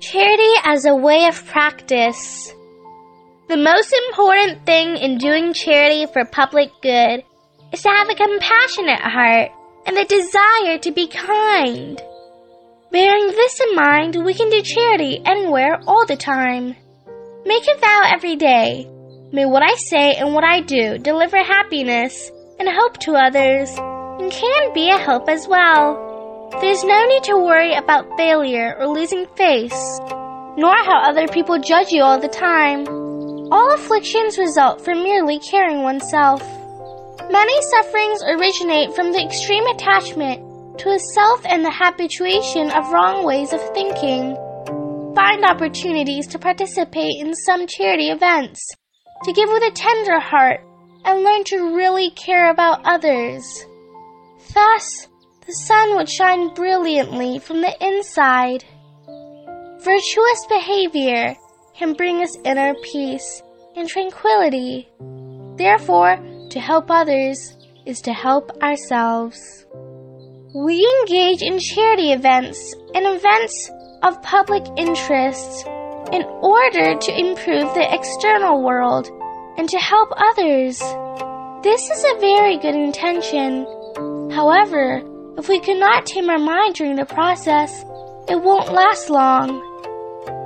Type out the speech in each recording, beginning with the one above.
Charity as a way of practice. The most important thing in doing charity for public good is to have a compassionate heart and the desire to be kind. Bearing this in mind, we can do charity anywhere all the time. Make a vow every day. May what I say and what I do deliver happiness and hope to others and can be a help as well. There's no need to worry about failure or losing face, nor how other people judge you all the time. All afflictions result from merely caring oneself. Many sufferings originate from the extreme attachment to a self and the habituation of wrong ways of thinking. Find opportunities to participate in some charity events, to give with a tender heart, and learn to really care about others. Thus, the sun would shine brilliantly from the inside. Virtuous behavior can bring us inner peace and tranquility. Therefore, to help others is to help ourselves. We engage in charity events and events of public interest in order to improve the external world and to help others. This is a very good intention. However, if we cannot tame our mind during the process, it won't last long.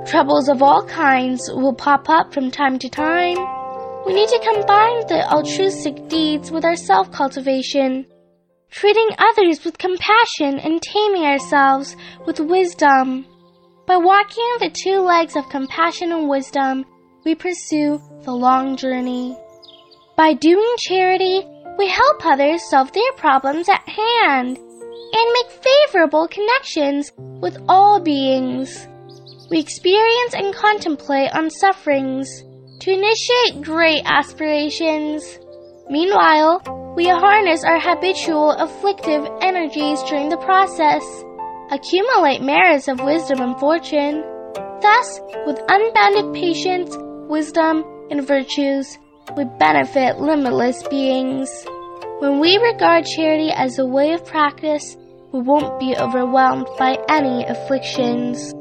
Troubles of all kinds will pop up from time to time. We need to combine the altruistic deeds with our self cultivation, treating others with compassion and taming ourselves with wisdom. By walking the two legs of compassion and wisdom, we pursue the long journey. By doing charity, we help others solve their problems at hand and make favorable connections with all beings. We experience and contemplate on sufferings to initiate great aspirations. Meanwhile, we harness our habitual afflictive energies during the process, accumulate merits of wisdom and fortune. Thus, with unbounded patience, wisdom, and virtues, we benefit limitless beings. When we regard charity as a way of practice, we won't be overwhelmed by any afflictions.